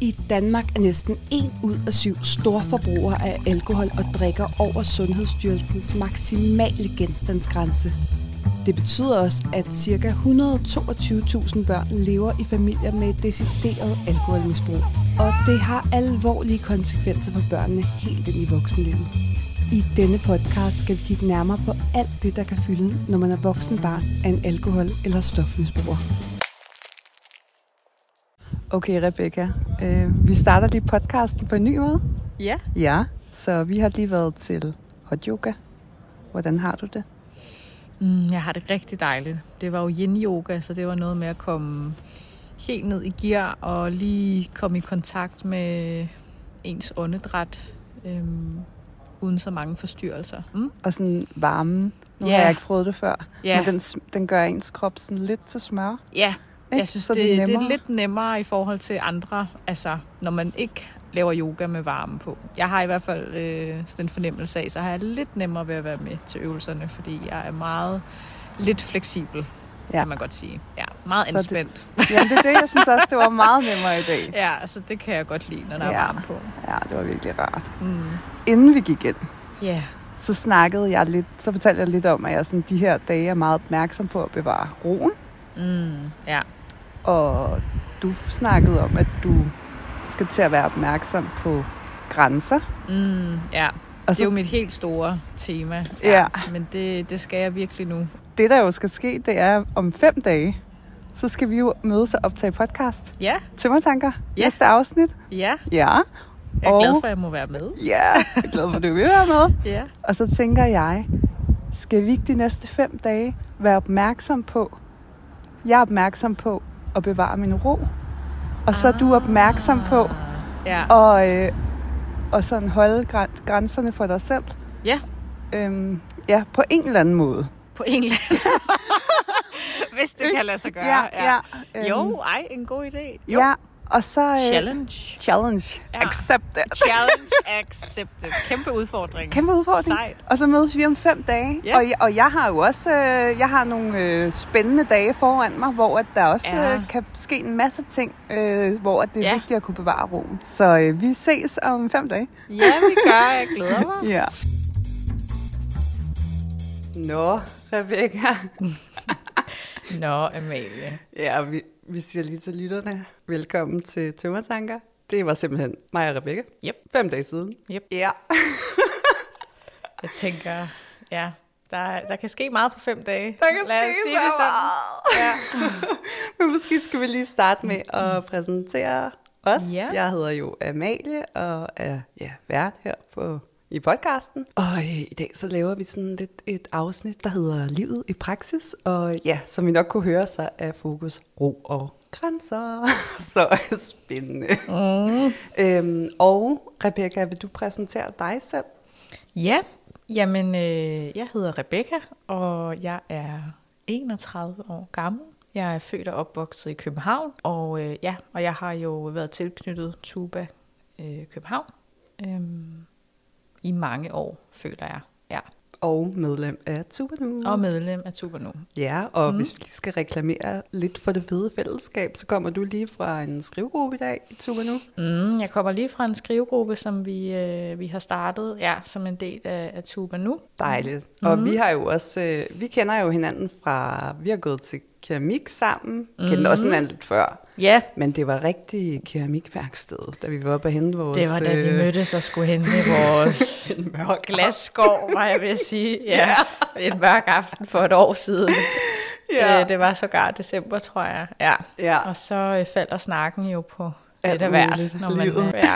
I Danmark er næsten en ud af syv store forbrugere af alkohol og drikker over Sundhedsstyrelsens maksimale genstandsgrænse. Det betyder også, at ca. 122.000 børn lever i familier med et decideret alkoholmisbrug. Og det har alvorlige konsekvenser for børnene helt ind i voksenlivet. I denne podcast skal vi kigge nærmere på alt det, der kan fylde, når man er voksen barn af en alkohol- eller stofmisbruger. Okay, Rebecca. Øh, vi starter lige podcasten på en ny måde. Ja. Ja, så vi har lige været til hot yoga. Hvordan har du det? Mm, jeg har det rigtig dejligt. Det var jo yin-yoga, så det var noget med at komme helt ned i gear og lige komme i kontakt med ens åndedræt, øhm, uden så mange forstyrrelser. Mm? Og sådan varmen. Nu Ja. har jeg ikke prøvet det før. Ja. Men den, den gør ens krop sådan lidt til smør. Ja, Ikke? jeg synes, så det, det, er nemmere. lidt nemmere i forhold til andre, altså når man ikke laver yoga med varme på. Jeg har i hvert fald øh, sådan en fornemmelse af, så har jeg lidt nemmere ved at være med til øvelserne, fordi jeg er meget lidt fleksibel, Ja. kan man godt sige. Ja, meget Så anspændt. Det, jamen, det er det. Jeg synes også, det var meget nemmere i dag. Ja, altså det kan jeg godt lide, når der Ja. er varme på. Ja, det var virkelig rart. Mm. Inden vi gik ind, Ja, så snakkede jeg lidt, så fortalte jeg lidt om, at jeg sådan de her dage er meget opmærksom på at bevare roen. mm. ja. Og du snakkede om, at du skal til at være opmærksom på grænser. Mm. ja. Og Det er jo mit helt store tema. Ja. Men det, det skal jeg virkelig nu. det, der jo skal ske, det er om fem dage, så skal vi jo mødes og optage podcast. Ja, Tømmertanker, Ja. næste afsnit. ja. Ja, Jeg er Og- glad for, at jeg må være med. ja, jeg er glad for, at du vil være med. Ja. Og så tænker jeg, skal vi ikke de næste fem dage være opmærksom på, jeg er opmærksom på at bevare min ro, og så er du opmærksom på Ah. Ja. at, øh, og sådan holde græn- grænserne for dig selv. ja, Øhm, ja, på en eller anden måde. på en eller anden Hvis det kan lade sig gøre. Ja, ja. øhm, Jo, ej, en god idé. Jo. Ja, og så... Øh, Challenge. Challenge. Ja. Accepted. Challenge accepted. Kæmpe udfordring. Kæmpe udfordring. Sejt. Og så mødes vi om fem dage. Ja. Og, jeg, og jeg har jo også øh, jeg har nogle øh, spændende dage foran mig, hvor at der også Ja. øh, kan ske en masse ting, øh, hvor at det er Ja. vigtigt at kunne bevare roen. Så øh, vi ses om fem dage. Ja, vi gør. Jeg glæder mig. Ja. Nå, Rebecca. Nå, Amalie. Ja, vi, vi siger lige til lytterne, velkommen til Tømmertanker. Det var simpelthen mig og Rebecca. Yep. Fem dage siden. Yep. Ja. Jeg tænker, ja, der, der kan ske meget på fem dage. Der kan Lad ske sige så det sådan. Ja. Men måske skal vi lige starte med at præsentere os. Ja. Jeg hedder jo Amalie og er ja, vært her på, i podcasten. Og øh, i dag så laver vi sådan lidt et afsnit, der hedder Livet i praksis. Og ja, som vi nok kunne høre, så er fokus ro og grænser. så spændende. Mm. Øhm, og Rebecca, vil du præsentere dig selv? Ja, jamen øh, jeg hedder Rebecca, og jeg er 31 år gammel. Jeg er født og opvokset i København, og øh, ja, og jeg har jo været tilknyttet Tuba øh, København øhm, i mange år, føler jeg. Ja, Og medlem af Tuba Nu. og medlem af Tuba nu. Ja, og mm. Hvis vi lige skal reklamere lidt for det fede fællesskab, så kommer du lige fra en skrivegruppe i dag i Tuba Nu. Mm, jeg kommer lige fra en skrivegruppe, som vi, øh, vi har startet, ja, som en del af, af Tuba nu. Dejligt. Mm. Og vi har jo også, øh, vi kender jo hinanden fra, vi har gået til keramik sammen, mm. kendte også hinanden lidt før, Ja, men det var rigtig keramikværksted, da vi var oppe og hente vores... det var da vi mødtes og skulle hente vores en mørk glasskår, var jeg ved at sige. Ja, en mørk aften for et år siden. Ja. Ja. Det var sågar december, tror jeg. Ja. Ja. Og så øh, falder snakken jo på Alt af hvert. muligt. Når man, Livet. ja.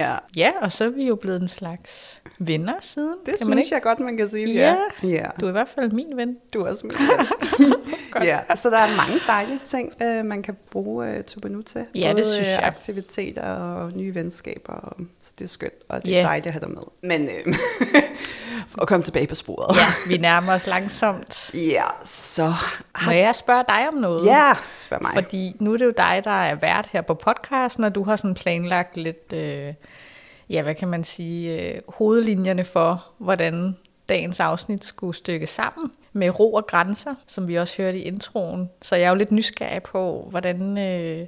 ja. ja, og så er vi jo blevet en slags venner siden. Det kan man synes ikke? jeg godt, man kan sige. Ja. ja. Du er i hvert fald min ven. Du er også min ven. ja, så der er mange dejlige ting, øh, man kan bruge uh, Tubanu til. Ja, det Både, synes øh, jeg. aktiviteter og nye venskaber, og, så det er skønt, og det er Ja. dejligt at have dig med. Men øh, at komme tilbage på sporet. Ja, vi nærmer os langsomt. ja så... Må jeg spørge dig om noget? Ja, spørg mig. Fordi nu er det jo dig, der er vært her på podcasten, og du har sådan planlagt lidt, øh, ja, hvad kan man sige, øh, hovedlinjerne for, hvordan dagens afsnit skulle stykke sammen med ro og grænser, som vi også hørte i introen. Så jeg er jo lidt nysgerrig på, hvordan øh,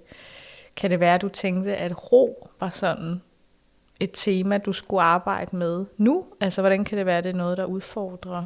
kan det være, at du tænkte, at ro var sådan et tema, du skulle arbejde med nu? Altså, hvordan kan det være, at det er noget, der udfordrer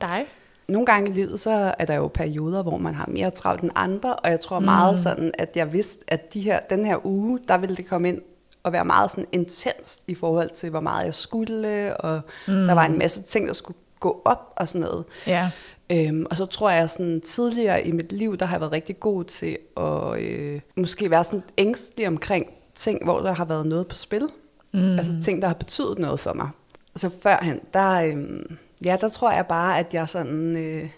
dig? Nogle gange i livet, så er der jo perioder, hvor man har mere travlt end andre, og jeg tror mm. meget sådan, at jeg vidste, at de her, den her uge, der ville det komme ind og være meget sådan intenst i forhold til, hvor meget jeg skulle, og mm. der var en masse ting, der skulle gå op og sådan noget. Ja. Øhm, og så tror jeg, sådan tidligere i mit liv, der har jeg været rigtig god til at øh, måske være sådan ængstelig omkring ting, hvor der har været noget på spil. Mm. Altså ting, der har betydet noget for mig. Altså førhen, der, øh, ja, der tror jeg bare, at jeg sådan... Øh,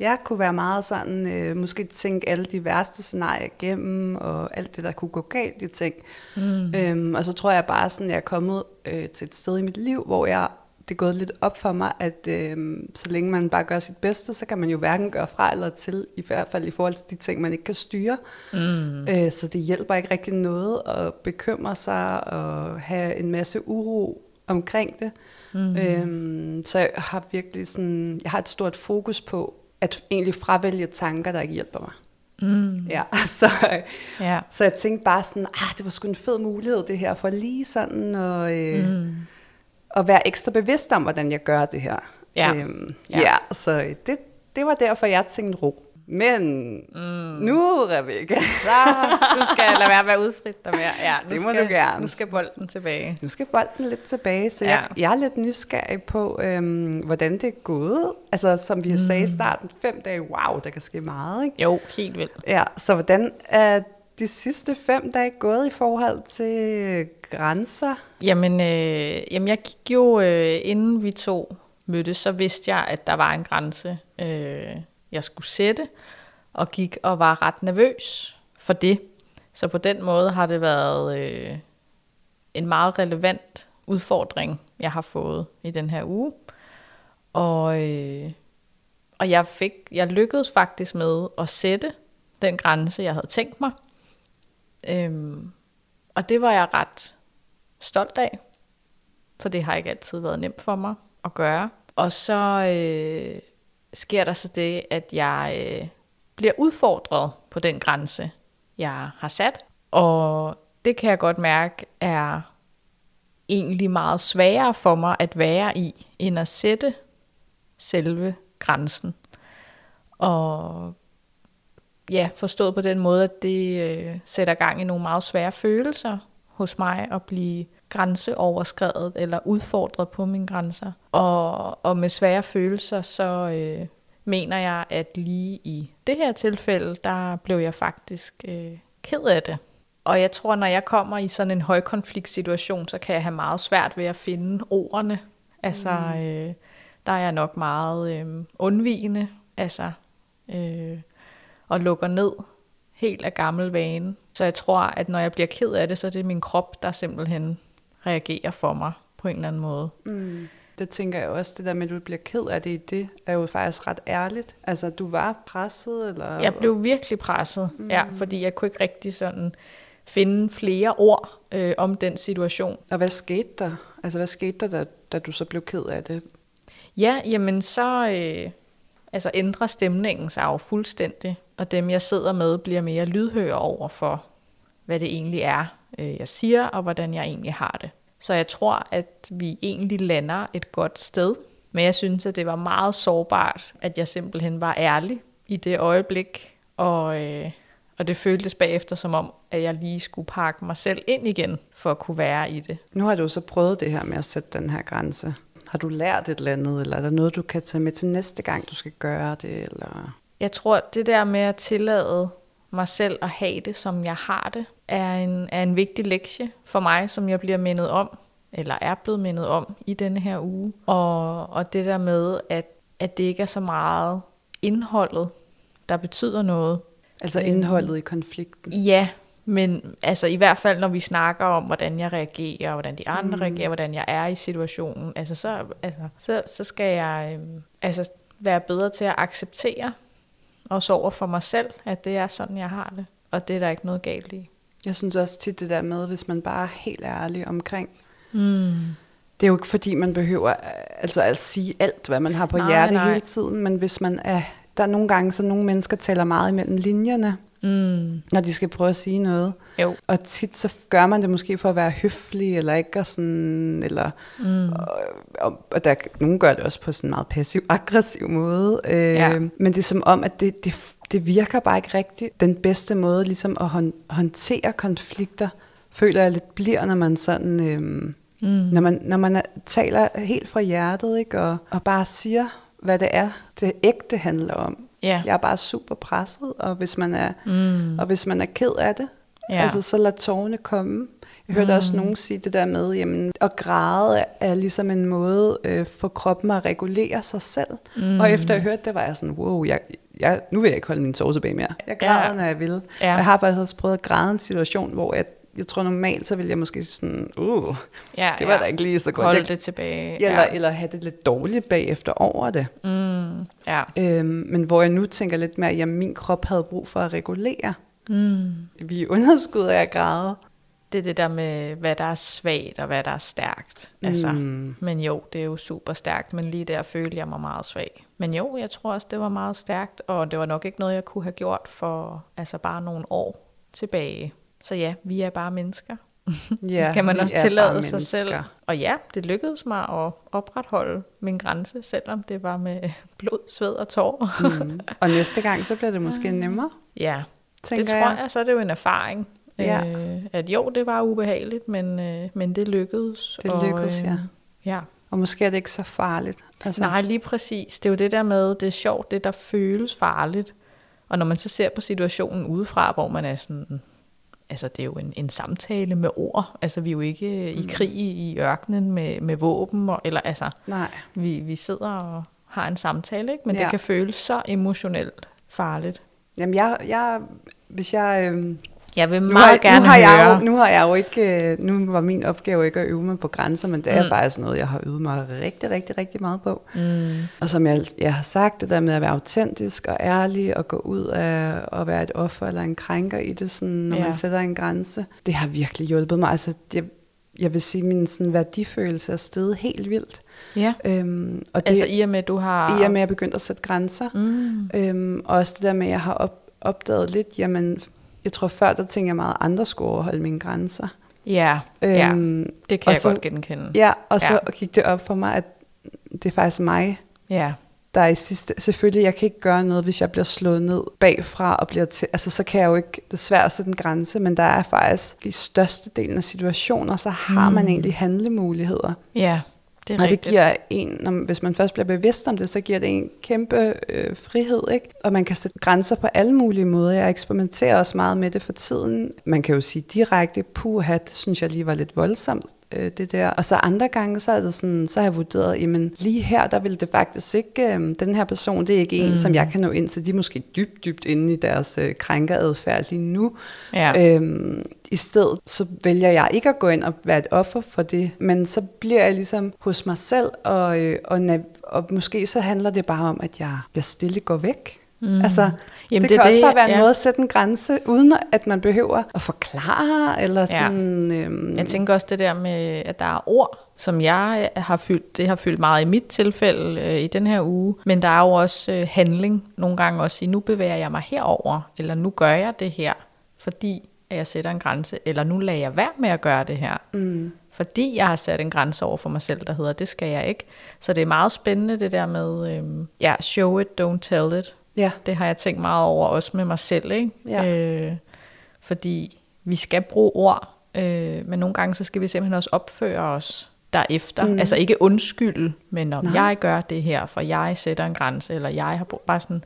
jeg kunne være meget sådan, øh, måske tænke alle de værste scenarier igennem, og alt det, der kunne gå galt i ting. Mm. Øhm, og så tror jeg bare sådan, jeg er kommet øh, til et sted i mit liv, hvor jeg det er gået lidt op for mig, at øh, så længe man bare gør sit bedste, så kan man jo hverken gøre fra eller til, i hvert fald i forhold til de ting, man ikke kan styre. Mm. Øh, så det hjælper ikke rigtig noget at bekymre sig og have en masse uro omkring det. Mm. Øh, så jeg har virkelig sådan, jeg har et stort fokus på, at egentlig fravælge tanker, der ikke hjælper mig. Mm. Ja, så, ja. så jeg tænkte bare sådan, ah, det var sgu en fed mulighed det her, for lige sådan og, øh, mm. At være ekstra bevidst om, hvordan jeg gør det her. Ja, øhm, ja. ja så det, det var derfor, jeg tænkte ro. Men mm. nu, Rebecca. Så, du skal lade være med at udfrit dig mere. Ja, nu det må skal, du gerne. Nu skal bolden tilbage. Nu skal bolden lidt tilbage, så ja. jeg, jeg er lidt nysgerrig på, øhm, hvordan det er gået. Altså, som vi mm. sagde i starten, fem dage, wow, der kan ske meget, ikke? Jo, helt vildt. Ja, så hvordan er de sidste fem dage gået i forhold til øh, grænser? Jamen, øh, jamen jeg gik jo, øh, inden vi to mødtes, så vidste jeg, at der var en grænse. Øh, jeg skulle sætte, og gik og var ret nervøs for det. Så på den måde har det været øh, en meget relevant udfordring, jeg har fået i den her uge. Og, øh, og jeg fik, jeg lykkedes faktisk med at sætte den grænse, jeg havde tænkt mig. Øhm, og det var jeg ret stolt af, for det har ikke altid været nemt for mig at gøre. Og så øh, sker der så det, at jeg øh, bliver udfordret på den grænse, jeg har sat. Og det kan jeg godt mærke er egentlig meget sværere for mig at være i, end at sætte selve grænsen. Og ja, forstået på den måde, at det øh, sætter gang i nogle meget svære følelser hos mig at blive grænseoverskrevet eller udfordret på mine grænser. Og, og med svære følelser, så øh, mener jeg, at lige i det her tilfælde, der blev jeg faktisk øh, ked af det. Og jeg tror, når jeg kommer i sådan en højkonfliktsituation, så kan jeg have meget svært ved at finde ordene. Altså, mm. øh, der er jeg nok meget øh, undvigende, altså, øh, og lukker ned helt af gammel vane. Så jeg tror, at når jeg bliver ked af det, så er det min krop, der simpelthen reagerer for mig på en eller anden måde. Mm. Det tænker jeg også, det der med, at du bliver ked af det i det, er jo faktisk ret ærligt. Altså, du var presset, eller? Jeg blev virkelig presset, mm. ja, fordi jeg kunne ikke rigtig sådan finde flere ord øh, om den situation. Og hvad skete der? Altså, hvad skete der, da, da du så blev ked af det? Ja, jamen så øh, altså ændrer stemningen sig jo fuldstændig, og dem jeg sidder med bliver mere lydhøre over for, hvad det egentlig er, øh, jeg siger, og hvordan jeg egentlig har det. Så jeg tror, at vi egentlig lander et godt sted. Men jeg synes, at det var meget sårbart, at jeg simpelthen var ærlig i det øjeblik. Og, øh, og det føltes bagefter som om, at jeg lige skulle pakke mig selv ind igen, for at kunne være i det. Nu har du så prøvet det her med at sætte den her grænse. Har du lært et eller andet, eller er der noget, du kan tage med til næste gang, du skal gøre det? Eller? Jeg tror, det der med at tillade mig selv at have det, som jeg har det, er en, er en vigtig lektie for mig, som jeg bliver mindet om, eller er blevet mindet om i denne her uge. Og, og det der med, at, at det ikke er så meget indholdet, der betyder noget. Altså indholdet i konflikten? Ja, men altså i hvert fald, når vi snakker om, hvordan jeg reagerer, hvordan de andre mm. reagerer, hvordan jeg er i situationen, altså så, altså, så, så skal jeg øh, altså være bedre til at acceptere, også over for mig selv, at det er sådan, jeg har det. Og det er der ikke noget galt i. Jeg synes også tit det der med, hvis man bare er helt ærlig omkring, mm. det er jo ikke fordi, man behøver altså at sige alt, hvad man har på nej, hjerte nej. hele tiden, men hvis man er, der er nogle gange, så nogle mennesker taler meget imellem linjerne, Mm. når de skal prøve at sige noget. Jo. Og tit så gør man det måske for at være høflig, eller ikke og sådan, eller, mm. og, og, og der, nogen gør det også på sådan en meget passiv-aggressiv måde. Øh, Ja. Men det er som om, at det, det, det virker bare ikke rigtigt. Den bedste måde ligesom at hånd, håndtere konflikter, føler jeg lidt bliver, når man sådan... Øh, mm. Når man, når man er, taler helt fra hjertet, ikke, og, og bare siger, hvad det er, det ægte handler om. Ja. Jeg er bare super presset, og hvis man er, mm. og hvis man er ked af det, ja. altså så lad tårerne komme. Jeg hørte mm. også nogen sige det der med, jamen, at græde er ligesom en måde øh, for kroppen at regulere sig selv. Mm. Og efter jeg hørte det, var jeg sådan, wow, jeg, jeg, nu vil jeg ikke holde min tårer tilbage mere. Jeg græder, Ja. når jeg vil. Ja. Jeg har faktisk også prøvet at græde en situation, hvor jeg, jeg tror normalt, så ville jeg måske sådan, uh, Ja, det var ja. da ikke lige så godt. Hold Jeg- det tilbage. eller, ja. eller have det lidt dårligt bagefter over det. Mm. ja. Øhm, men hvor jeg nu tænker lidt mere, at min krop havde brug for at regulere. Mm. Vi er underskud af græde. Det er det der med, hvad der er svagt og hvad der er stærkt. Altså, Mm. Men jo, det er jo super stærkt, men lige der følte jeg mig meget svag. Men jo, jeg tror også, det var meget stærkt, og det var nok ikke noget, jeg kunne have gjort for altså bare nogle år tilbage. Så ja, vi er bare mennesker. Ja, det skal man også tillade sig selv. mennesker. Og ja, det lykkedes mig at opretholde min grænse, selvom det var med blod, sved og tårer. Mm. Og næste gang, så bliver det måske nemmere, ja, tænker det tror jeg. Så er det jo en erfaring. Ja. Øh, at jo, det var ubehageligt, men, øh, men det lykkedes. Det og, lykkedes, ja. ja. Og måske er det ikke så farligt. Altså, Nej, lige præcis. Det er jo det der med, det er sjovt, det der føles farligt. Og når man så ser på situationen udefra, hvor man er sådan, altså det er jo en, en samtale med ord. Altså vi er jo ikke i krig i, ørkenen med, med våben, og, eller altså, Nej. vi, vi sidder og har en samtale, ikke? men ja. Ja. det kan føles så emotionelt farligt. Jamen, jeg, jeg, hvis jeg... Øhm, Jeg vil nu, meget har, gerne nu, har jeg høre. jo, nu har jeg jo ikke... øh, Nu var min opgave ikke at øve mig på grænser, men det er Mm. faktisk noget, jeg har øvet mig rigtig, rigtig, rigtig meget på. Mm, Og som jeg, jeg har sagt, det der med at være autentisk og ærlig og gå ud af at være et offer eller en krænker i det, sådan, når Ja. man sætter en grænse, det har virkelig hjulpet mig. Altså, jeg, jeg vil sige, at min sådan, værdifølelse er steget helt vildt. ja, Øhm, og det, altså i og med, at du har... i og med, at jeg begyndte at sætte grænser. Mm, Øhm, og også det der med, at jeg har op, opdaget lidt, jamen, jeg tror før, der tænkte jeg meget, at andre skulle overholde mine grænser. ja, ja, Øhm, det kan jeg så- godt genkende. ja, og så Ja. ja. gik det op for mig, at det er faktisk mig, Ja, der er i sidste... Selvfølgelig, jeg kan ikke gøre noget, hvis jeg bliver slået ned bagfra og bliver til... Altså, så kan jeg jo ikke... At sætte en grænse, men der er faktisk i størstedelen af situationer, så har Mm. man egentlig handlemuligheder. ja, det er Og det giver en, når, hvis man først bliver bevidst om det, så giver det en kæmpe øh, frihed, ikke? Og man kan sætte grænser på alle mulige måder. Jeg eksperimenterer også meget med det for tiden. Man kan jo sige direkte, puha, det synes jeg lige var lidt voldsomt, øh, det der. Og så andre gange, så er det sådan, så har jeg vurderet, jamen lige her, der vil det faktisk ikke, øh, den her person, det er ikke en, mm. som jeg kan nå ind til. De er måske dybt, dybt inde i deres øh, krænkeradfærd lige nu. Ja. Øhm, I stedet så vælger jeg ikke at gå ind og være et offer for det, men så bliver jeg ligesom hos mig selv, og, øh, og, og måske så handler det bare om, at jeg, jeg stille går væk. Mm. Altså, Jamen, det, det kan også det, bare være en ja. måde at sætte en grænse, uden at man behøver at forklare, eller sådan... Øhm, Jeg tænker også det der med, at der er ord, som jeg har fyldt, det har fyldt meget i mit tilfælde øh, i den her uge, men der er jo også øh, handling nogle gange også i, nu bevæger jeg mig herover, eller nu gør jeg det her, fordi at jeg sætter en grænse, eller nu lader jeg være med at gøre det her, mm, fordi jeg har sat en grænse over for mig selv, der hedder, det skal jeg ikke. Så det er meget spændende det der med, øh, ja, show it, don't tell it. Ja, Det har jeg tænkt meget over, også med mig selv, ikke? Ja. Øh, fordi vi skal bruge ord, øh, men nogle gange så skal vi simpelthen også opføre os derefter. Mm. Altså ikke undskylde, men om Nej. jeg gør det her, for jeg sætter en grænse, eller jeg har brug- bare sådan,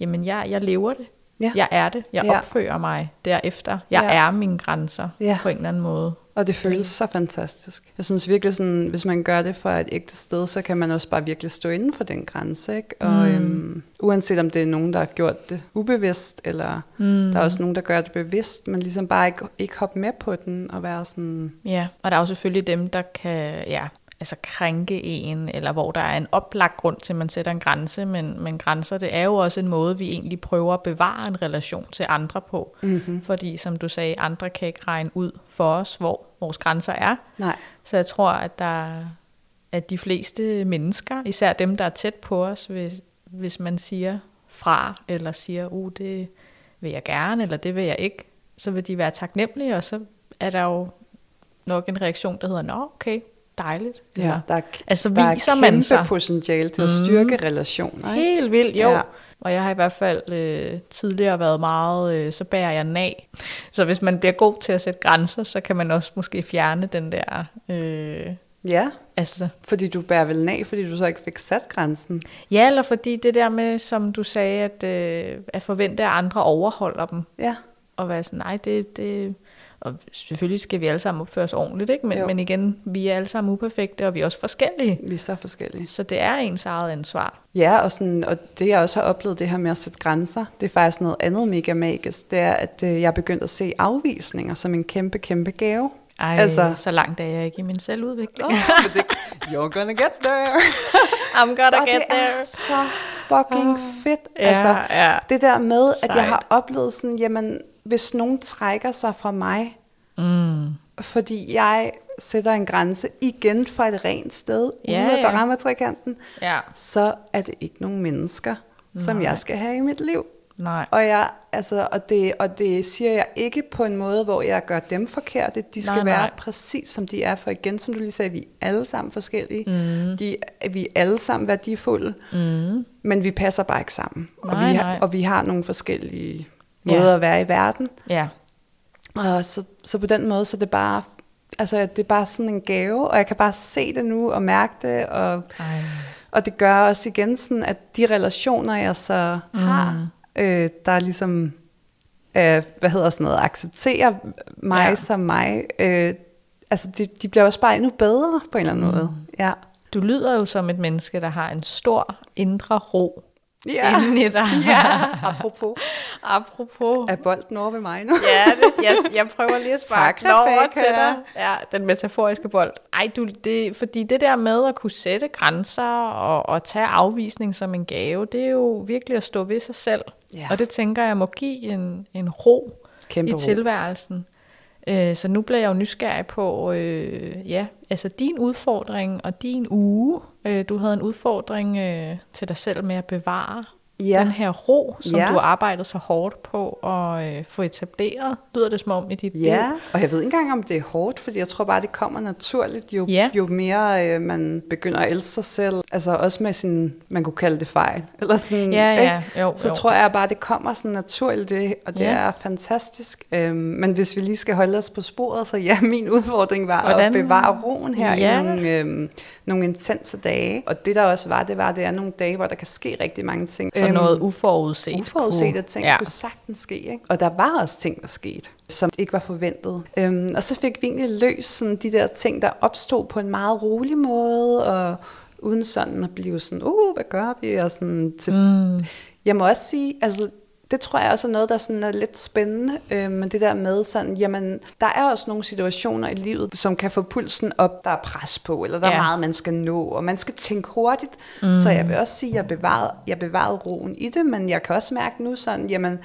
jamen jeg, jeg lever det. Ja. Jeg er det. Jeg Ja. opfører mig derefter. Jeg Ja. er mine grænser Ja. på en eller anden måde. Og det føles så fantastisk. Jeg synes virkelig sådan, hvis man gør det fra et ægte sted, så kan man også bare virkelig stå inden for den grænse, ikke? Og Mm. øhm, uanset om det er nogen, der har gjort det ubevidst, eller Mm. der er også nogen, der gør det bevidst, men ligesom bare ikke, ikke hoppe med på den, og være sådan, Ja, og der er jo selvfølgelig dem, der kan ja, altså krænke en, eller hvor der er en oplagt grund til, at man sætter en grænse, men, men grænser, det er jo også en måde, vi egentlig prøver at bevare en relation til andre på. mm-hmm. Fordi, som du sagde, andre kan ikke regne ud for os, hvor vores grænser er. nej, Så jeg tror, at der at de fleste mennesker, især dem, der er tæt på os, hvis, hvis man siger fra, eller siger, uh, det vil jeg gerne, eller det vil jeg ikke, så vil de være taknemmelige, og så er der jo nok en reaktion, der hedder, nå okay, dejligt. Ja, der er, altså der viser er man sig. potentiale til at styrke relationer. Ikke? Helt vildt, jo. Ja. Og jeg har i hvert fald øh, tidligere været meget, øh, så bærer jeg nag. Så hvis man bliver god til at sætte grænser, så kan man også måske fjerne den der... Øh, Ja, altså, fordi du bærer vel af, fordi du så ikke fik sat grænsen. ja, eller fordi det der med, som du sagde, at, øh, at forvente, at andre overholder dem. Ja, Og være sådan, nej, det, det... Og selvfølgelig skal vi alle sammen opføre os ordentligt, ikke? Men, Jo. men igen, vi er alle sammen uperfekte, og vi er også forskellige. vi er så forskellige. Så det er ens eget ansvar. Ja, og, sådan, og det jeg også har oplevet, det her med at sætte grænser, det er faktisk noget andet mega magisk. Det er, at øh, jeg er begyndt at se afvisninger som en kæmpe, kæmpe gave. Ej, Altså- så langt er jeg ikke i min selvudvikling. Oh, det, you're gonna get there. I'm gonna og get det there. er så fucking fedt. Ja, altså, ja. det der med, at jeg Sejt. har oplevet sådan, jamen, hvis nogen trækker sig fra mig, Mm. fordi jeg sætter en grænse igen fra et rent sted, Ja, ude af ja. Barama-trekanten, Ja, så er det ikke nogen mennesker, som Nej. jeg skal have i mit liv. nej. Og, jeg, altså, og, det, og det siger jeg ikke på en måde, hvor jeg gør dem forkerte. De skal Nej, være nej. præcis som de er. For igen, som du lige sagde, vi er alle sammen forskellige. Mm. De, vi er alle sammen værdifulde. Mm. Men vi passer bare ikke sammen. og, Nej, vi nej. har, og vi har nogle forskellige Ja. måder at være i verden. Ja, Og så, så på den måde, så er det bare, altså, det er bare sådan en gave, og jeg kan bare se det nu og mærke det, og, Ej. og det gør også igen sådan, at de relationer, jeg så mm. har, øh, der ligesom, øh, hvad hedder sådan noget, accepterer mig Ja. ja. som mig, øh, altså de, de bliver også bare endnu bedre på en eller anden mm. måde. Ja. Du lyder jo som et menneske, der har en stor indre ro Ja. inde i dig. ja, apropos. Apropos. Er bolden over ved mig nu? Ja, det, jeg, jeg prøver lige at sparke Tak, den over til dig. Ja, den metaforiske bold. Ej, du, det, fordi det der med at kunne sætte grænser og, og tage afvisning som en gave, det er jo virkelig at stå ved sig selv. Ja. Og det tænker jeg må give en, en ro Kæmpe i ro. tilværelsen. Øh, så nu bliver jeg jo nysgerrig på, øh, ja, altså din udfordring og din uge. Øh, du havde en udfordring øh, til dig selv med at bevare Ja. den her ro, som Ja. du har arbejdet så hårdt på at øh, få etableret, lyder det som om i dit Ja, liv. og jeg ved ikke engang, om det er hårdt, fordi jeg tror bare, det kommer naturligt, jo, Ja. jo mere øh, man begynder at elske sig selv. Altså også med sin, man kunne kalde det fejl. Eller sådan, Ja, ja, ikke? jo, Så jo. tror jeg bare, det kommer sådan naturligt, det, og det Ja. er fantastisk. Øhm, men hvis vi lige skal holde os på sporet, så ja, min udfordring var Hvordan? at bevare roen her Ja. i nogle, øhm, nogle intense dage. Og det der også var, det var, det er nogle dage, hvor der kan ske rigtig mange ting. Så Øhm, noget uforudsete. uforudsete kunne- ting ja. kunne sagtens ske. Ikke? Og der var også ting, der skete, som ikke var forventet. Øhm, og så fik vi egentlig løst sådan, de der ting, der opstod på en meget rolig måde, og uden sådan at blive sådan, uh, hvad gør vi? Og sådan til, mm. Jeg må også sige, altså det tror jeg også er noget, der sådan er lidt spændende, øh, men det der med sådan, jamen, der er også nogle situationer i livet, som kan få pulsen op, der er pres på, eller der Ja. er meget, man skal nå, og man skal tænke hurtigt. Mm. Så jeg vil også sige, at jeg bevarede, jeg bevarede roen i det, men jeg kan også mærke nu sådan, jamen,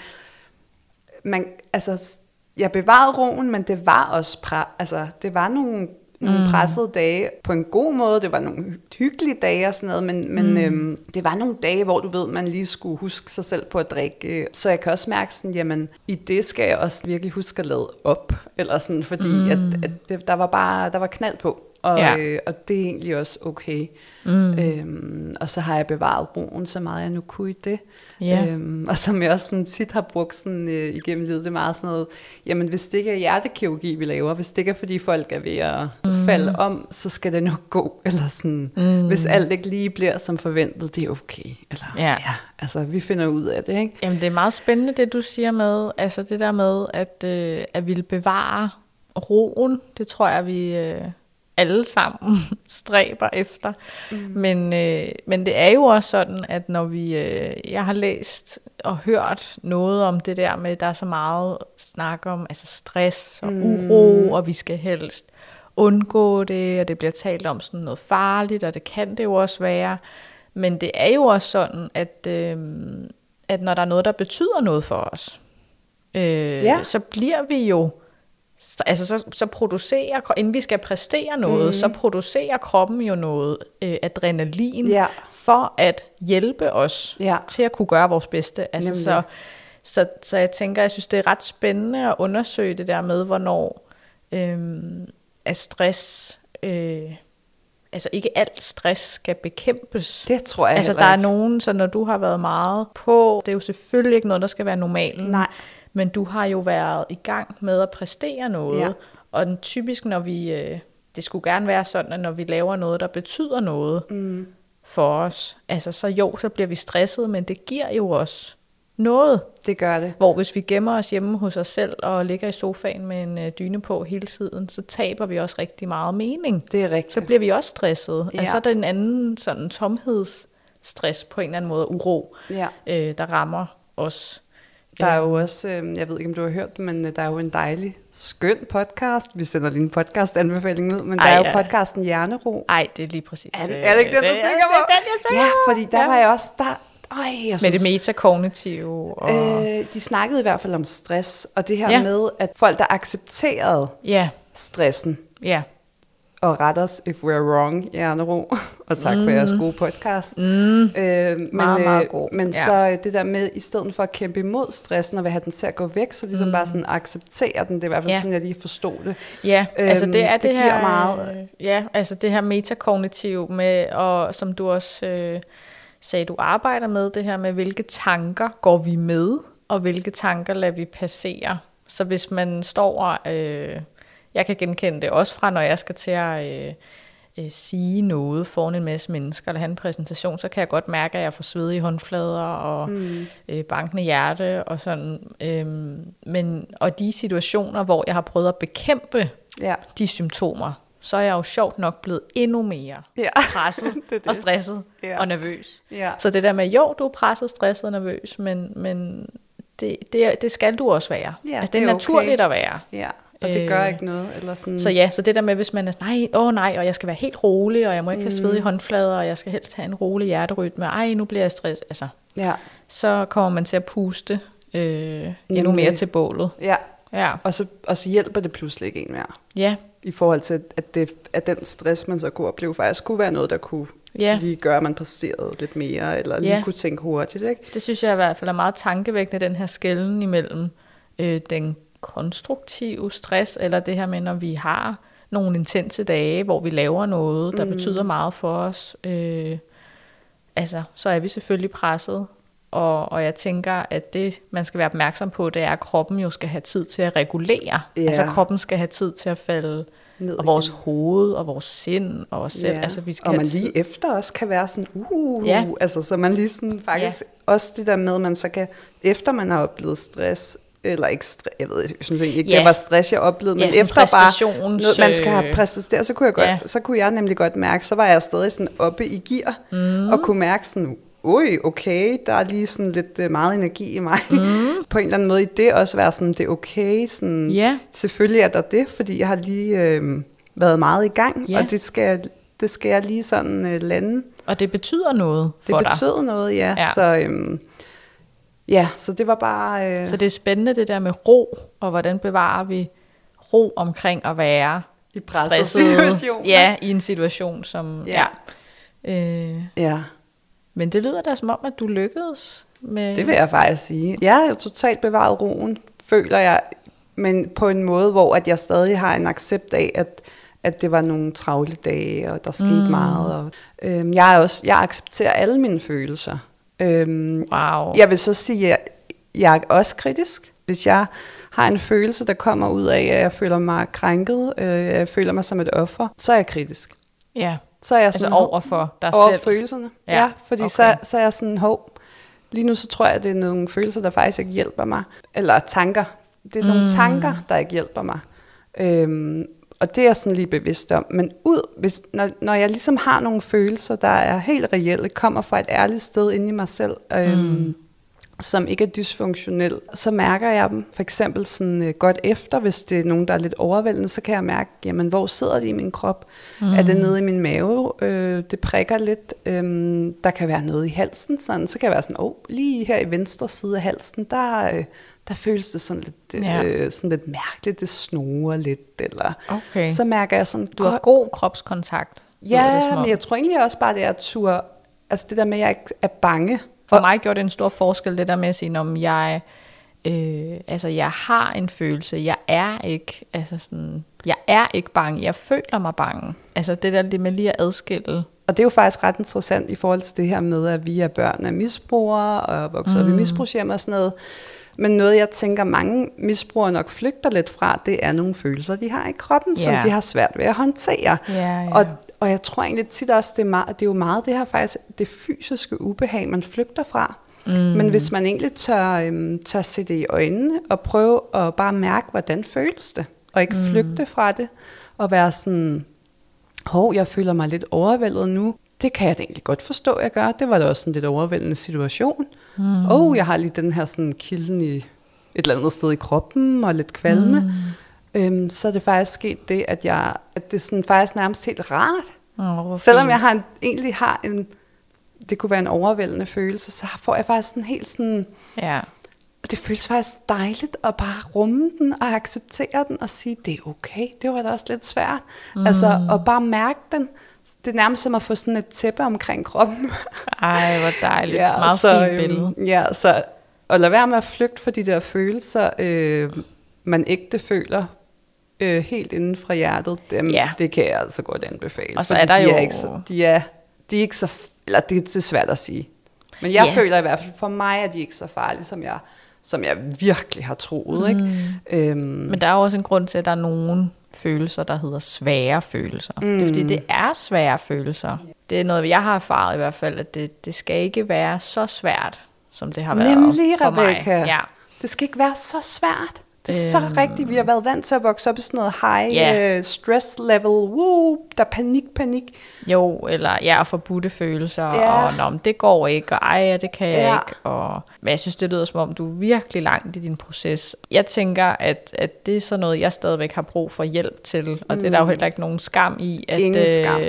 man, altså, jeg bevarede roen, men det var også, pra, altså, det var nogle, nogle mm. pressede dage på en god måde. Det var nogle hy- hyggelige dage og sådan noget, men, men mm. øhm, det var nogle dage, hvor du ved, man lige skulle huske sig selv på at drikke. Så jeg kan også mærke sådan, jamen, i det skal jeg også virkelig huske at lade op, eller sådan, fordi mm. at, at det, der var bare, der var knald på. Og, Ja. øh, og det er egentlig også okay. Mm. Øhm, og så har jeg bevaret roen så meget, jeg nu kunne i det. Ja. Øhm, og som jeg også sådan tit har brugt sådan, øh, igennem livet, det er meget sådan noget, jamen hvis det ikke er hjertekirurgi, vi laver, hvis det ikke er fordi folk er ved at mm. falde om, så skal det nok gå. Eller sådan, mm. hvis alt ikke lige bliver som forventet, det er okay. Eller, Ja. ja, altså vi finder ud af det, ikke? Jamen, det er meget spændende, det du siger med, altså det der med, at, øh, at ville bevare roen, det tror jeg, vi øh, alle sammen stræber efter. Mm. Men, øh, men det er jo også sådan, at når vi, øh, jeg har læst og hørt noget om det der med, der er så meget snak om altså stress og uro, og vi skal helst undgå det, og det bliver talt om sådan noget farligt, og det kan det jo også være. Men det er jo også sådan, at, øh, at når der er noget, der betyder noget for os, øh, Ja. så bliver vi jo, altså så, så producerer, inden vi skal præstere noget, mm. så producerer kroppen jo noget øh, adrenalin Ja. for at hjælpe os Ja. til at kunne gøre vores bedste. Altså Nemlig. så, Så, så jeg tænker, jeg synes, det er ret spændende at undersøge det der med, hvornår øhm, er stress... Øh, altså ikke alt stress skal bekæmpes. Det tror jeg Altså der er nogen, så når du har været meget på, det er jo selvfølgelig ikke noget, der skal være normalt. Nej. Men du har jo været i gang med at præstere noget. Ja. Og den, typisk, når vi... Øh, det skulle gerne være sådan, at når vi laver noget, der betyder noget mm. for os, altså så jo, så bliver vi stresset, men det giver jo også noget. Det gør det. Hvor hvis vi gemmer os hjemme hos os selv og ligger i sofaen med en øh, dyne på hele tiden, så taber vi også rigtig meget mening. Det er rigtigt. Så bliver vi også stresset. Ja. Og så er der en anden sådan tomhedsstress på en eller anden måde, uro, Ja. øh, der rammer os. Der er jo også, øh, jeg ved ikke om du har hørt det, men øh, der er jo en dejlig, skøn podcast. Vi sender lige en podcast-anbefaling ud, men Ej, der er jo ja. podcasten Hjernero. Ej, det er lige præcis. Er det, øh, er det ikke den, du tænker det er på? den, jeg tænker Ja, på. fordi der Ja. var jeg også, der, øj, jeg Med synes, det metakognitive. Og, øh, de snakkede i hvert fald om stress, og det her Ja. med, at folk, der accepterede ja, stressen, ja. Og ret os if we're wrong, Hjernero, og tak for jeres gode podcast. Mm, Øh, men Meget, meget god. men Ja. så øh, det der med, i stedet for at kæmpe imod stressen og vil have den til at gå væk, så ligesom mm. bare sådan acceptere den, det er i hvert fald Ja. sådan, jeg lige forstod det. ja, altså det er Øhm, det, det her, giver meget. øh, Ja, altså det her metakognitiv med, og som du også øh, sagde, du arbejder med, det her med, hvilke tanker går vi med, og hvilke tanker lader vi passere. Så hvis man står og, øh, jeg kan genkende det også fra, når jeg skal til at øh, øh, sige noget foran en masse mennesker, eller have en præsentation, så kan jeg godt mærke, at jeg får svedige håndflader og mm. øh, bankende hjerte og sådan. Øhm, men, og de situationer, hvor jeg har prøvet at bekæmpe Ja. de symptomer, så er jeg jo sjovt nok blevet endnu mere Ja. presset Det det. og stresset Ja. og nervøs. Ja. Så det der med, jo, du er presset, stresset og nervøs, men, men det, det, det skal du også være. Ja, altså, det er, det er naturligt okay. at være. Ja, og det gør Øh, ikke noget. Eller sådan. Så ja, så det der med, hvis man er, nej, åh oh, nej, og jeg skal være helt rolig, og jeg må ikke have svedige håndflader, og jeg skal helst have en rolig hjerterytme, ej, nu bliver jeg stresset, altså, Ja, så kommer man til at puste øh, endnu mere til bålet. ja. Ja, Og, så, og så hjælper det pludselig ikke en mere. ja, I forhold til, at, det, at den stress, man så kunne opleve, faktisk kunne være noget, der kunne ja. lige gøre, at man præsterede lidt mere, eller lige Ja. kunne tænke hurtigt. Ikke? Det synes jeg i hvert fald er meget tankevækkende, den her skælden imellem øh, den konstruktive stress, eller det her med, når vi har nogle intense dage, hvor vi laver noget, der mm. betyder meget for os, øh, altså, så er vi selvfølgelig presset. Og, og jeg tænker, at det, man skal være opmærksom på, det er, at kroppen jo skal have tid til at regulere. Ja. Altså kroppen skal have tid til at falde, Ned og vores igen. hoved, og vores sind, og os selv. Altså, vi skal og man tid. lige efter også kan være sådan, uh, Ja. altså så man lige sådan faktisk, også det der med, at man så kan, efter man har oplevet stress, eller ikke jeg ved, jeg synes egentlig ikke, Ja. det var stress, jeg oplevede, Ja, men efter bare, noget, man skal have øh, præsteret, så kunne jeg godt, ja. så kunne jeg nemlig godt mærke, så var jeg stadig sådan oppe i gear, mm. og kunne mærke sådan, ui, okay, der er lige sådan lidt øh, meget energi i mig. Mm. På en eller anden måde i det også være sådan, det er okay, sådan, Ja. selvfølgelig er der det, fordi jeg har lige øh, været meget i gang, Ja. og det skal, det skal jeg lige sådan øh, lande. Og det betyder noget Det for dig. betød noget, ja. Ja. Så, øhm, ja, så det var bare... Øh, Så det er spændende det der med ro, og hvordan bevarer vi ro omkring at være I pressede stresset. situationer. Ja, i en situation, som... Ja. Ja. Øh, ja, men det lyder da som om, at du lykkedes med... det vil jeg faktisk sige. Jeg har totalt bevaret roen, føler jeg, men på en måde, hvor at jeg stadig har en accept af, at, at det var nogle travle dage, og der skete mm. meget. Og, øhm, jeg, er også, jeg accepterer alle mine følelser. Øhm, Wow. Jeg vil så sige, at jeg, jeg er også kritisk. Hvis jeg har en følelse, der kommer ud af, at jeg føler mig krænket, øh, jeg føler mig som et offer, så er jeg kritisk. Ja, Så er jeg altså sådan, over for dig over selv. følelserne. Ja, Ja, fordi okay. så, så er jeg sådan, hov, lige nu så tror jeg, at det er nogle følelser, der faktisk ikke hjælper mig. Eller tanker. Det er nogle Mm. tanker, der ikke hjælper mig. Øhm, og det er jeg sådan lige bevidst om. Men ud, hvis, når, når jeg ligesom har nogle følelser, der er helt reelle, kommer fra et ærligt sted inde i mig selv, øhm, mm som ikke er dysfunktionel, så mærker jeg dem for eksempel sådan øh, godt efter, hvis det er nogen, der er lidt overvældende, så kan jeg mærke, jamen hvor sidder de i min krop? Mm. Er det nede i min mave? Øh, det prikker lidt. Øhm, der kan være noget i halsen, sådan. så kan jeg være sådan, oh, lige her i venstre side af halsen, der, øh, der føles det sådan lidt, Ja. øh, sådan lidt mærkeligt, det snorer lidt, eller Okay. så mærker jeg sådan, Du har god kropskontakt. det Ja, om. men jeg tror egentlig også bare, det er tur, altså det der med, at jeg ikke er bange. For mig gjorde det en stor forskel, det der med at sige, om jeg Øh, altså, jeg har en følelse. Jeg er ikke, altså sådan, jeg er ikke bange. Jeg føler mig bange. Altså, det der det med lige at adskille. Og det er jo faktisk ret interessant i forhold til det her med, at vi er børn af misbrugere og vokser mm. op i misbrugshjem og sådan noget. Men noget, jeg tænker, mange misbrugere nok flygter lidt fra, det er nogle følelser, de har i kroppen, yeah. som de har svært ved at håndtere. Yeah, yeah. Og, og jeg tror egentlig tit også, det er, meget, det er jo meget det her faktisk, det fysiske ubehag, man flygter fra. Mm. Men hvis man egentlig tør, øhm, tør se det i øjnene, og prøve at bare mærke, hvordan føles det, og ikke mm. flygte fra det, og være sådan, hov, jeg føler mig lidt overvældet nu. Det kan jeg da egentlig godt forstå, jeg gør. Det var da også en lidt overvældende situation. Mm. Oh, jeg har lige den her sådan kilden i et eller andet sted i kroppen, og lidt kvalme. Mm. Øhm, så er det faktisk sket det, at, jeg, at det er sådan faktisk nærmest helt rart. Oh, Selvom jeg har en, egentlig har en, det kunne være en overvældende følelse, så får jeg faktisk sådan helt sådan, Ja. og det føles faktisk dejligt at bare rumme den og acceptere den og sige, det er okay, det var da også lidt svært. Mm. Altså at bare mærke den. Det er nærmest som at få sådan et tæppe omkring kroppen. Ej, hvor dejligt. Ja, Meget så, fint billede. Øhm, ja, så at lade være med at flygte for de der følelser, øh, man ægte føler øh, helt inden fra hjertet, dem, Ja. det kan jeg altså godt anbefale. Og så er der de jo- Er ikke så, de, er, de er ikke så, eller det, det er svært at sige. Men jeg Ja. føler i hvert fald, for mig er de ikke så farlige, som jeg, som jeg virkelig har troet. Ikke? Øhm, Men der er jo også en grund til, at der er nogle følelser, der hedder svære følelser. Mm. Det er fordi, det er svære følelser. Det er noget, jeg har erfaret i hvert fald, at det, det skal ikke være så svært, som det har været Nemlig, for Rebecca. mig. Ja. Det skal ikke være så svært. Er Øhm. så rigtigt. Vi har været vant til at vokse op i sådan noget high Ja. uh, stress level. Woo, der er panik, panik. Jo, eller ja, forbudte følelser, Ja. og Nå, men det går ikke, og ej, det kan jeg Ja. ikke. Og, men jeg synes, det lyder som om, du er virkelig langt i din proces. Jeg tænker, at, at det er sådan noget, jeg stadigvæk har brug for hjælp til, og det er der jo heller ikke nogen skam i, at, Mm. Ingen skam. øh,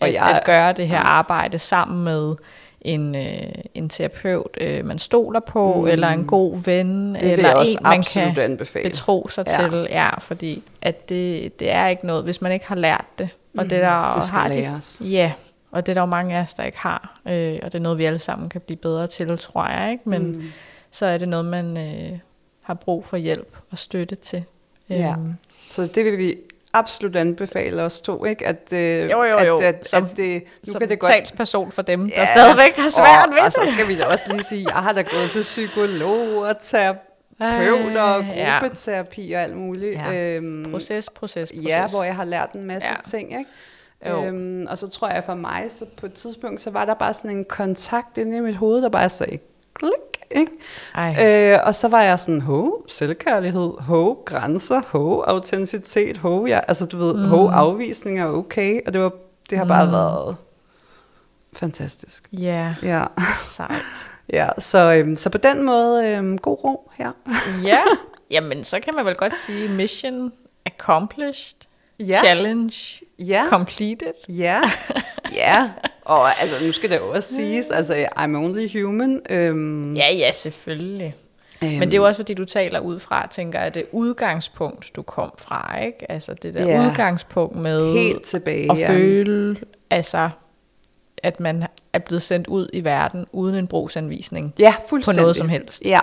at, jeg- at gøre det her arbejde sammen med en, øh, en terapeut, øh, man stoler på, mm. eller en god ven, vil eller en, man kan anbefale. betro sig Ja. til. Ja, fordi at det, det er ikke noget, hvis man ikke har lært det. Og det, der Mm, det skal har læres. De, ja, og det er der jo mange af os, der ikke har. Øh, og det er noget, vi alle sammen kan blive bedre til, tror jeg. Ikke? Men mm. så er det noget, man øh, har brug for hjælp og støtte til. Ja. Øhm, Så det vil vi absolut anbefale os to, ikke? At, øh, Jo, jo, jo. At, at, Som- at det, nu som kan det godt... talsperson for dem, der stadigvæk har svært og, ved Og så det. skal vi da også lige sige, jeg har da gået til psykolog og terapeuter og Øh, ja. gruppeterapi og alt muligt. Ja. Øhm, Proces, proces, proces. Ja, hvor jeg har lært en masse ja. Ja. ting, ikke? Jo. Øhm, og så tror jeg for mig, så på et tidspunkt, så var der bare sådan en kontakt inde i mit hoved, der bare sagde, klik, ikke? Ej. Øh, og så var jeg sådan, ho, selvkærlighed, ho, grænser, ho, autenticitet, ho, ja, altså du ved, mm. ho, afvisning er okay, og det, var, det har bare været fantastisk. Ja, Ja, sejt. ja så, øhm, så på den måde, øhm, god ro her. Ja, jamen så kan man vel godt sige mission accomplished, Ja. challenge Ja. completed. Ja, ja. Og altså, nu skal det jo også siges, altså, I'm only human. Øhm, Ja, ja, selvfølgelig. øhm, Men det er jo også, fordi du taler ud fra, tænker jeg, det udgangspunkt, du kom fra, ikke? Altså det der Ja. udgangspunkt med Helt tilbage, at ja. føle, altså, at man er blevet sendt ud i verden uden en brugsanvisning. Ja, På noget som helst. Ja.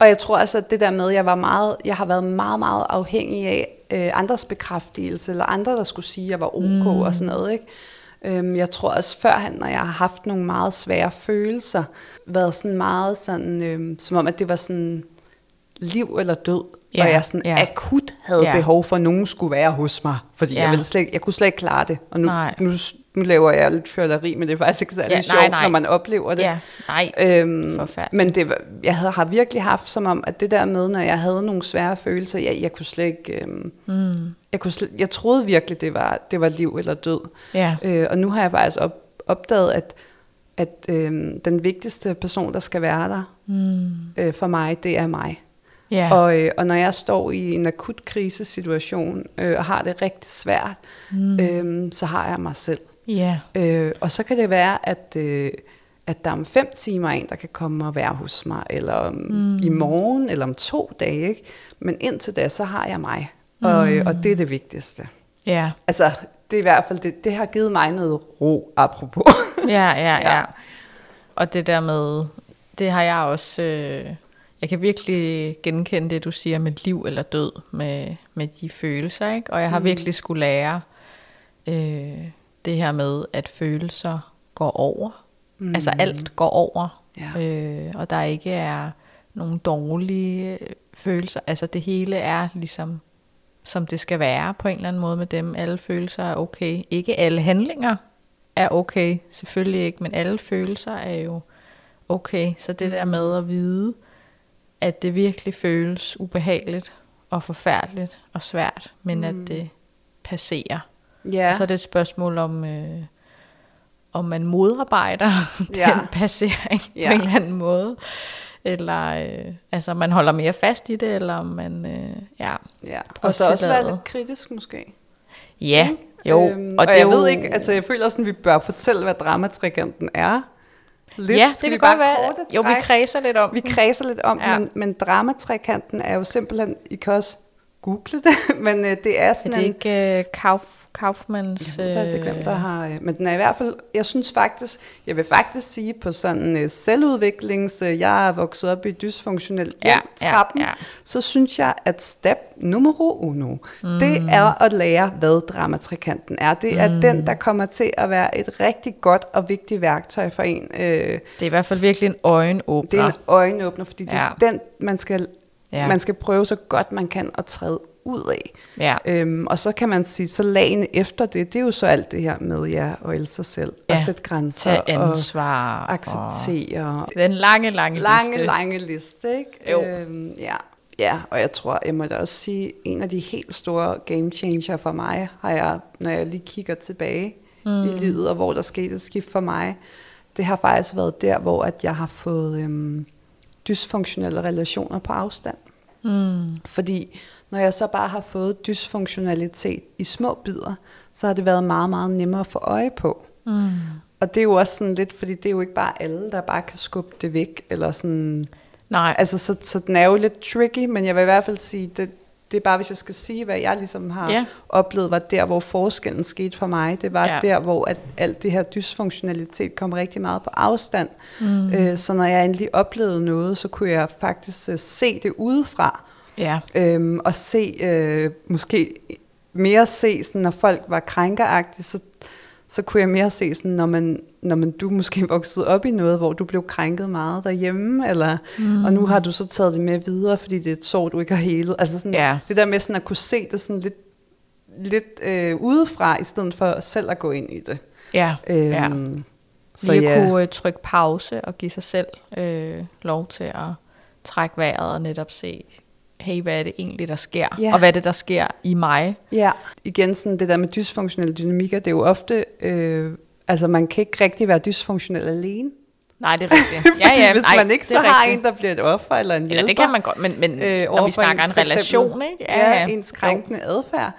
Og jeg tror altså, at det der med, jeg var meget, jeg har været meget, meget afhængig af øh, andres bekræftelse, eller andre, der skulle sige, at jeg var ok mm. og sådan noget, ikke? Øhm, jeg tror også førhen, når jeg har haft nogle meget svære følelser, været sådan meget sådan, øhm, som om at det var sådan liv eller død, Ja, og jeg sådan ja. akut havde Ja. behov for, at nogen skulle være hos mig, fordi Ja. jeg, ville slet, jeg kunne slet ikke klare det. Og nu, Nej. nu, nu laver jeg lidt føleri, men det er faktisk ikke særlig Ja, sjovt, nej. når man oplever det. Ja, nej, Øhm, forfærdeligt. men det, jeg havde, har virkelig haft som om, at det der med, når jeg havde nogle svære følelser, jeg, jeg kunne slet ikke... Øhm, mm. jeg, kunne slet, jeg troede virkelig, det var, det var liv eller død. Ja. Øh, og nu har jeg faktisk op, opdaget, at, at øhm, den vigtigste person, der skal være der mm. øh, for mig, det er mig. Ja. Og, øh, og når jeg står i en akut krisesituation øh, og har det rigtig svært, mm. øh, så har jeg mig selv. Ja. Øh, og så kan det være, at, øh, at der om fem timer er en, der kan komme og være hos mig, eller om, mm. i morgen, eller om to dage. Ikke? Men indtil da, så har jeg mig. Og, øh, og det er det vigtigste. Ja. Altså, det er i hvert fald, det, det har givet mig noget ro, apropos. Ja, ja, Ja. ja. Og det der med, det har jeg også, øh, jeg kan virkelig genkende det, du siger med liv eller død, med, med de følelser, ikke? Og jeg har mm. virkelig skulle lære øh, det her med, at følelser går over. Mm. Altså alt går over. Ja. Øh, og der ikke er nogle dårlige følelser. Altså det hele er ligesom, som det skal være på en eller anden måde med dem. Alle følelser er okay. Ikke alle handlinger er okay, selvfølgelig ikke, men alle følelser er jo okay. Så det der med at vide, at det virkelig føles ubehageligt og forfærdeligt og svært, men mm. at det passerer. Ja. Og så er det et spørgsmål om, øh, om man modarbejder ja. den passering ja. på en eller anden måde. Eller øh, altså man holder mere fast i det, eller om man øh, ja, ja. Og så også være lidt kritisk måske. Ja, jo. Øhm, og, og det jeg jo... ved ikke, altså jeg føler sådan, at vi bør fortælle, hvad dramatrikanten er. Lidt. Ja, det kan vi godt være. Jo, vi kredser lidt om Vi kredser lidt om, ja. men, men dramatrikanten er jo simpelthen, I kan også google det, men øh, det er sådan Er det en, ikke øh, Kauf, Kaufmanns... Jeg ved faktisk ikke, hvem der øh, har... Øh, men den er i hvert fald... Jeg synes faktisk... Jeg vil faktisk sige på sådan øh, selvudviklings... Øh, jeg er vokset op i dysfunktionelt ja, trappen, ja, ja. så synes jeg, at step numero uno, mm. det er at lære, hvad dramatrikanten er. Det er mm. den, der kommer til at være et rigtig godt og vigtigt værktøj for en. Øh, det er i hvert fald virkelig en øjenåbner. Det er en øjenåbner, fordi ja. det er den, man skal Ja. Man skal prøve så godt man kan at træde ud af. Ja. Øhm, og så kan man sige, så lagene efter det, det er jo så alt det her med ja, og elske sig selv, ja. og sætte grænser, Tag ansvar, og acceptere. Og den lange, lange, lange liste. Lange, liste, ikke? Jo. Øhm, ja. ja, og jeg tror, jeg må da også sige, en af de helt store game changer for mig, har jeg, når jeg lige kigger tilbage mm. i livet, og hvor der skete et skift for mig, det har faktisk været der, hvor at jeg har fået... Øhm, dysfunktionelle relationer på afstand. Mm. Fordi når jeg så bare har fået dysfunktionalitet i små bidder, så har det været meget, meget nemmere at få øje på. Mm. Og det er jo også sådan lidt, fordi det er jo ikke bare alle, der bare kan skubbe det væk, eller sådan... Nej. Altså, så, så den er jo lidt tricky, men jeg vil i hvert fald sige, det, det er bare, hvis jeg skal sige, hvad jeg ligesom har ja. oplevet, var der, hvor forskellen skete for mig. Det var ja. der, hvor at alt det her dysfunktionalitet kom rigtig meget på afstand. Mm. Øh, så når jeg endelig oplevede noget, så kunne jeg faktisk uh, se det udefra. Ja. Øhm, og se, øh, måske mere se, sådan, når folk var krænkeragtige, så så kunne jeg mere se sådan, når man, når man du måske voksede op i noget, hvor du blev krænket meget derhjemme, eller, mm. og nu har du så taget det med videre, fordi det er et sår, du ikke har helet. Altså sådan, ja. det der med sådan at kunne se det sådan lidt, lidt øh, udefra, i stedet for selv at gå ind i det. Ja, øhm, ja. Så Lige ja. kunne øh, trykke pause og give sig selv øh, lov til at trække vejret og netop se, hey, hvad er det egentlig, der sker? Ja. Og hvad er det, der sker i mig? Ja, igen sådan det der med dysfunktionelle dynamikker, det er jo ofte, øh, altså man kan ikke rigtig være dysfunktionel alene. Nej, det er rigtigt. Ja, ja, hvis ej, man ikke så har rigtigt. en, der bliver et offer eller en hjælper. Eller det kan man godt, men, men øh, når vi snakker en relation, ikke? Ja, ja, ens krænkende jo. adfærd.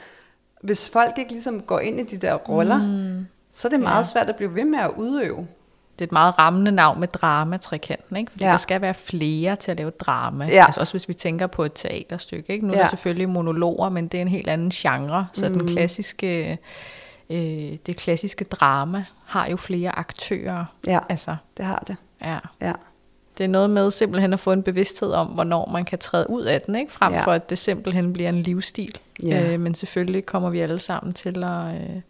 Hvis folk ikke ligesom går ind i de der roller, mm. så er det meget ja. svært at blive ved med at udøve det er et meget rammende navn med drama-trikanten, ikke? Fordi ja. der skal være flere til at lave drama. Ja. Altså også hvis vi tænker på et teaterstykke, ikke? Nu er ja. der selvfølgelig monologer, men det er en helt anden genre. Så mm. den klassiske, øh, det klassiske drama har jo flere aktører. Ja, altså, det har det. Ja. ja. Det er noget med simpelthen at få en bevidsthed om, hvornår man kan træde ud af den, ikke? frem ja. for at det simpelthen bliver en livsstil. Ja. Øh, men selvfølgelig kommer vi alle sammen til at... Øh,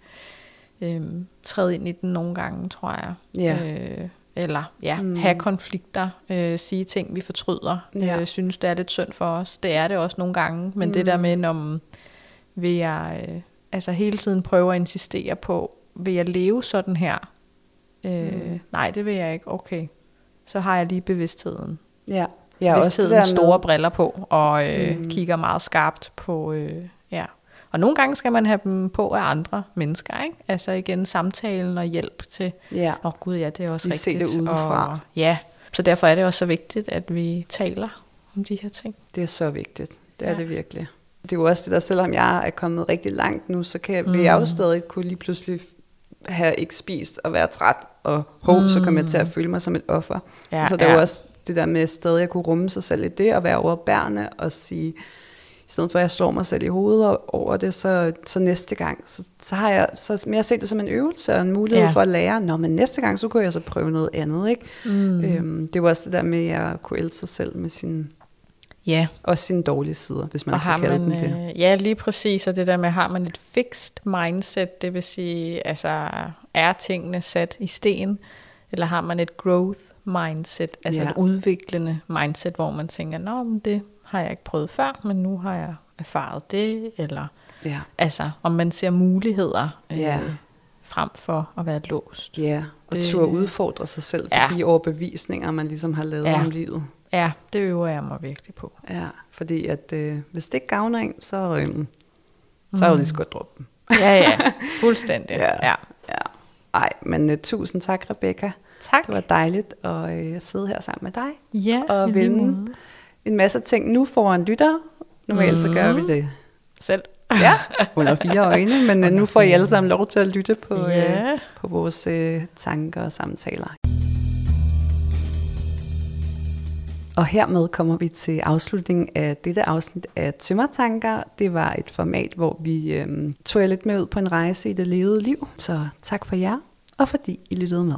øh, træde ind i den nogle gange, tror jeg. Ja. Øh, eller ja, mm. have konflikter, øh, sige ting, vi fortryder, ja. øh, synes, det er lidt synd for os. Det er det også nogle gange, men mm. det der med, når vil jeg øh, altså hele tiden prøve at insistere på, vil jeg leve sådan her? Øh, mm. Nej, det vil jeg ikke. Okay, så har jeg lige bevidstheden. Ja. Ja, bevidstheden også store med... briller på, og øh, mm. kigger meget skarpt på, øh, og nogle gange skal man have dem på af andre mennesker, ikke? Altså igen samtalen og hjælp til, ja. åh oh, gud ja, det er også vi rigtigt. det udefra. Og, ja, så derfor er det også så vigtigt, at vi taler om de her ting. Det er så vigtigt, det er ja. det virkelig. Det er jo også det der, selvom jeg er kommet rigtig langt nu, så kan jeg, mm. vil jeg jo stadig kunne lige pludselig have ikke spist og være træt, og hov, mm. så kommer jeg til at føle mig som et offer. Ja, så det er ja. jo også det der med stadig at kunne rumme sig selv i det, og være overbærende og sige, i stedet for at jeg slår mig selv i hovedet over det, så, så næste gang, så, så har jeg så mere set det som en øvelse og en mulighed ja. for at lære, Nå, men næste gang, så kunne jeg så prøve noget andet. Ikke? Mm. Øhm, det var også det der med, at jeg kunne elske sig selv med sin Ja. Også sine dårlige sider, hvis man og kan har kalde man, dem det. øh, Ja, lige præcis. Og det der med, har man et fixed mindset, det vil sige, altså er tingene sat i sten, eller har man et growth mindset, altså Ja. et udviklende mindset, hvor man tænker, nå, men det har jeg ikke prøvet før, men nu har jeg erfaret det, eller Ja. altså, om man ser muligheder øh, Ja. frem for at være låst. Ja, og Det- turde udfordre sig selv på Ja. de overbevisninger, man ligesom har lavet Ja. om livet. Ja, det øver jeg mig virkelig på. Ja, fordi at øh, hvis det ikke gavner en, så, øh, så er jeg jo lige så godt droppe dem. Ja, ja, fuldstændig. Ja. ja. Ja. Ej, men uh, tusind tak, Rebecca. Tak. Det var dejligt at øh, sidde her sammen med dig. Ja, og vende. En masse ting nu foran lytter. Normalt så gør vi det Selv. ja, under fire øjne, men øh, nu får I alle sammen lov til at lytte på, Ja. øh, på vores øh, tanker og samtaler. Og hermed kommer vi til afslutningen af dette afsnit af Tømmertanker. Det var et format, hvor vi øhm, tog jer lidt med ud på en rejse i det levede liv. Så tak for jer, og fordi I lyttede med.